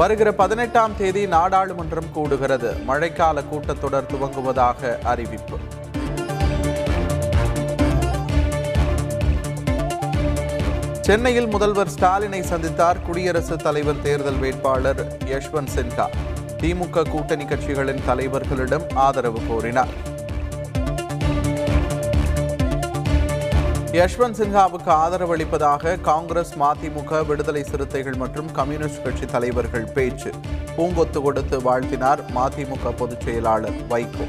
வருகிற பதினெட்டாம் தேதி நாடாளுமன்றம் கூடுகிறது. மழைக்கால கூட்டத்தொடர் துவங்குவதாக அறிவிப்பு. சென்னையில் முதல்வர் ஸ்டாலினை சந்தித்தார் குடியரசுத் தலைவர் தேர்தல் வேட்பாளர் யஷ்வந்த் சின்ஹா. திமுக கூட்டணி கட்சிகளின் தலைவர்களிடம் ஆதரவு கோரினார். யஷ்வந்த் சின்ஹாவுக்கு ஆதரவு அளிப்பதாக காங்கிரஸ் மதிமுக விடுதலை சிறுத்தைகள் மற்றும் கம்யூனிஸ்ட் கட்சி தலைவர்கள் பேச்சு. பூங்கொத்து கொடுத்து வாழ்த்தினார் மதிமுக பொதுச் செயலாளர் வைகோ.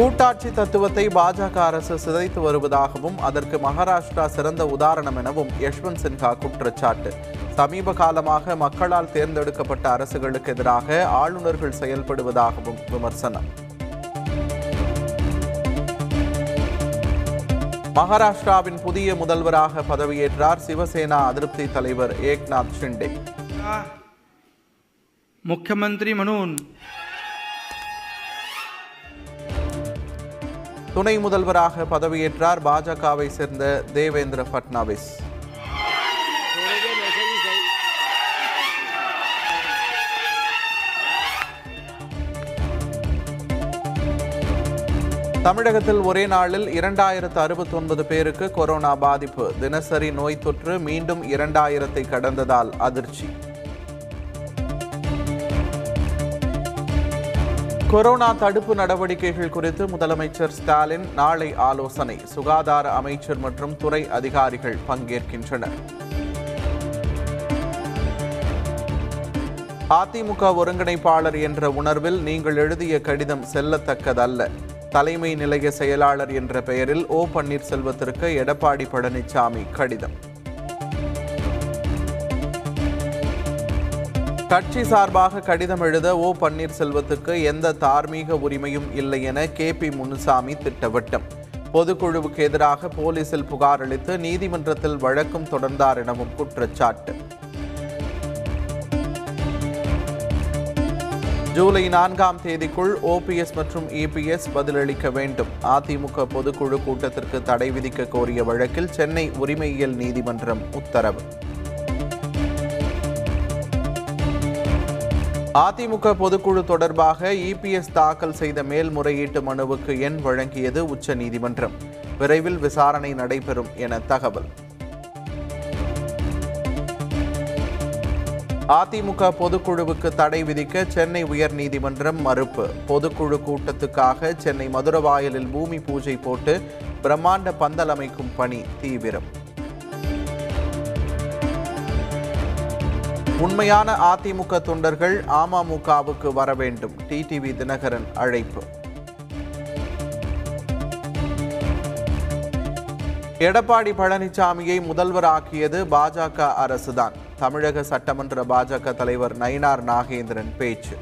கூட்டாட்சி தத்துவத்தை பாஜக அரசு சிதைத்து வருவதாகவும் அதற்கு மகாராஷ்டிரா சிறந்த உதாரணம் எனவும் யஷ்வந்த் சின்ஹா குற்றச்சாட்டு. சமீப காலமாக மக்களால் தேர்ந்தெடுக்கப்பட்ட அரசுகளுக்கு எதிராக ஆளுநர்கள் செயல்படுவதாகவும் விமர்சனம். மகாராஷ்டிராவின் புதிய முதல்வராக பதவியேற்றார் சிவசேனா அதிருப்தி தலைவர் ஏக்நாத் ஷிண்டே. முக்கியமந்திரி மனோன் துணை முதல்வராக பதவியேற்றார் பாஜகவை சேர்ந்த தேவேந்திர பட்னாவிஸ். தமிழகத்தில் ஒரே நாளில் இரண்டாயிரத்து அறுபத்தி ஒன்பது பேருக்கு கொரோனா பாதிப்பு. தினசரி நோய் தொற்று மீண்டும் இரண்டாயிரத்தை கடந்ததால் அதிர்ச்சி. கொரோனா தடுப்பு நடவடிக்கைகள் குறித்து முதலமைச்சர் ஸ்டாலின் நாளை ஆலோசனை. சுகாதார அமைச்சர் மற்றும் துறை அதிகாரிகள் பங்கேற்கின்றனர். அதிமுக ஒருங்கிணைப்பாளர் என்ற உணர்வில் நீங்கள் எழுதிய கடிதம் செல்லத்தக்கதல்ல. தலைமை நிலைய செயலாளர் என்ற பெயரில் ஓ பன்னீர்செல்வத்திற்கு எடப்பாடி பழனிசாமி கடிதம். கட்சி சார்பாக கடிதம் எழுத ஓ பன்னீர்செல்வத்துக்கு எந்த தார்மீக உரிமையும் இல்லை என கே பி முனுசாமி திட்டவட்டம். பொதுக்குழுவுக்கு எதிராக போலீசில் புகார் அளித்து நீதிமன்றத்தில் வழக்கும் தொடர்ந்தார் எனவும் குற்றச்சாட்டு. ஜூலை நான்காம் தேதிக்குள் ஓபிஎஸ் மற்றும் இபிஎஸ் பதிலளிக்க வேண்டும். அதிமுக பொதுக்குழு கூட்டத்திற்கு தடை விதிக்க கோரிய வழக்கில் சென்னை உரிமையியல் நீதிமன்றம் உத்தரவு. அதிமுக பொதுக்குழு தொடர்பாக இபிஎஸ் தாக்கல் செய்த மேல்முறையீட்டு மனுவுக்கு எண் வழங்கியது உச்சநீதிமன்றம். விரைவில் விசாரணை நடைபெறும் என தகவல். அதிமுக பொதுக்குழுவுக்கு தடை விதிக்க சென்னை உயர்நீதிமன்றம் மறுப்பு. பொதுக்குழு கூட்டத்துக்காக சென்னை மதுரவாயலில் பூமி பூஜை போட்டு பிரம்மாண்ட பந்தல் அமைக்கும் பணி தீவிரம். உண்மையான அதிமுக தொண்டர்கள் அமமுகவுக்கு வர வேண்டும். டிடிவி தினகரன் அழைப்பு. எடப்பாடி பழனிசாமியை முதல்வராக்கியது பாஜக அரசுதான். தமிழக சட்டமன்ற பாஜக தலைவர் நயினார் நாகேந்திரன் பேச்சு.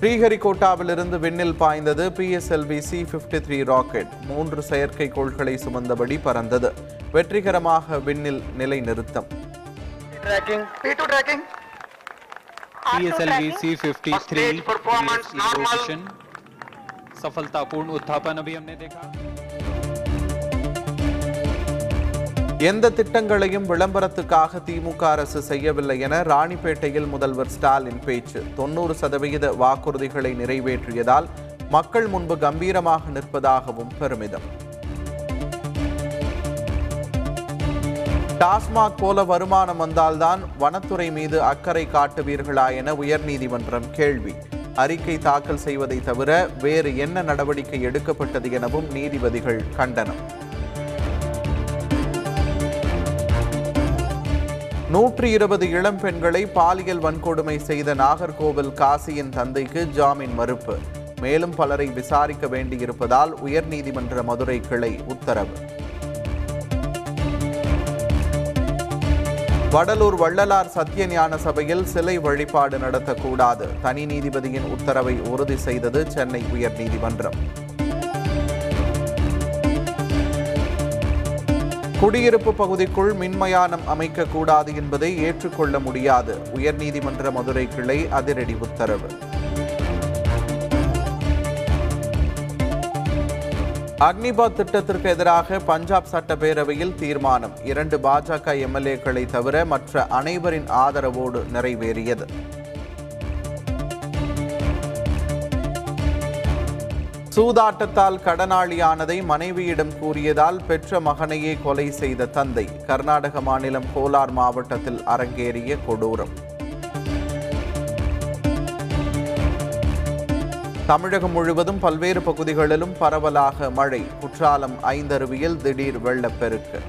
ஸ்ரீஹரிகோட்டாவிலிருந்து விண்ணில் பாய்ந்தது PSLV C fifty three rocket. மூன்று செயற்கைக்கோள்களை சுமந்தபடி பறந்தது. வெற்றிகரமாக விண்ணில் நிலைநிறுத்தம் tracking P2 tracking PSLV C53 Stage performance in normal. position. सफलतापूर्ण उत्थापन अभी हमने देखा எந்த திட்டங்களையும் விளம்பரத்துக்காக திமுக அரசு செய்யவில்லை என ராணிப்பேட்டையில் முதல்வர் ஸ்டாலின் பேச்சு தொண்ணூறு சதவிகித வாக்குறுதிகளை நிறைவேற்றியதால் மக்கள் முன்பு கம்பீரமாக நிற்பதாகவும் பெருமிதம் டாஸ்மாக் போல வருமானம் வந்தால்தான் வனத்துறை மீது அக்கறை காட்டுவீர்களா என உயர்நீதிமன்றம் கேள்வி. அறிக்கை தாக்கல் செய்வதை தவிர வேறு என்ன நடவடிக்கை எடுக்கப்பட்டது எனவும் நீதிபதிகள் கண்டனம். நூற்றி இருபது இளம் பெண்களை பாலியல் வன்கொடுமை செய்த நாகர்கோவில் காசியின் தந்தைக்கு ஜாமீன் மறுப்பு. மேலும் பலரை விசாரிக்க வேண்டியிருப்பதால் உயர்நீதிமன்ற மதுரை கிளை உத்தரவு. வடலூர் வள்ளலார் சத்தியஞான சபையில் சிலை வழிபாடு நடத்தக்கூடாது. தனி நீதிபதியின் உத்தரவை உறுதி செய்தது சென்னை உயர்நீதிமன்றம் குடியிருப்பு பகுதிக்குள் மின்மயானம் அமைக்கக்கூடாது என்பதை ஏற்றுக்கொள்ள முடியாது. உயர்நீதிமன்ற மதுரை கிளை அதிரடி உத்தரவு. அக்னிபாத் திட்டத்திற்கு எதிராக பஞ்சாப் சட்டப்பேரவையில் தீர்மானம். இரண்டு பாஜக எம்எல்ஏக்களை தவிர மற்ற அனைவரின் ஆதரவோடு நிறைவேறியது. சூதாட்டத்தால் கடனாளியானதை மனைவியிடம் கூறியதால் பெற்ற மகனையே கொலை செய்த தந்தை. கர்நாடக மாநிலம் கோலார் மாவட்டத்தில் அரங்கேறிய கொடூரம். தமிழகம் முழுவதும் பல்வேறு பகுதிகளிலும் பரவலாக மழை. குற்றாலம் ஐந்தருவியில் திடீர் வெள்ளப்பெருக்கு.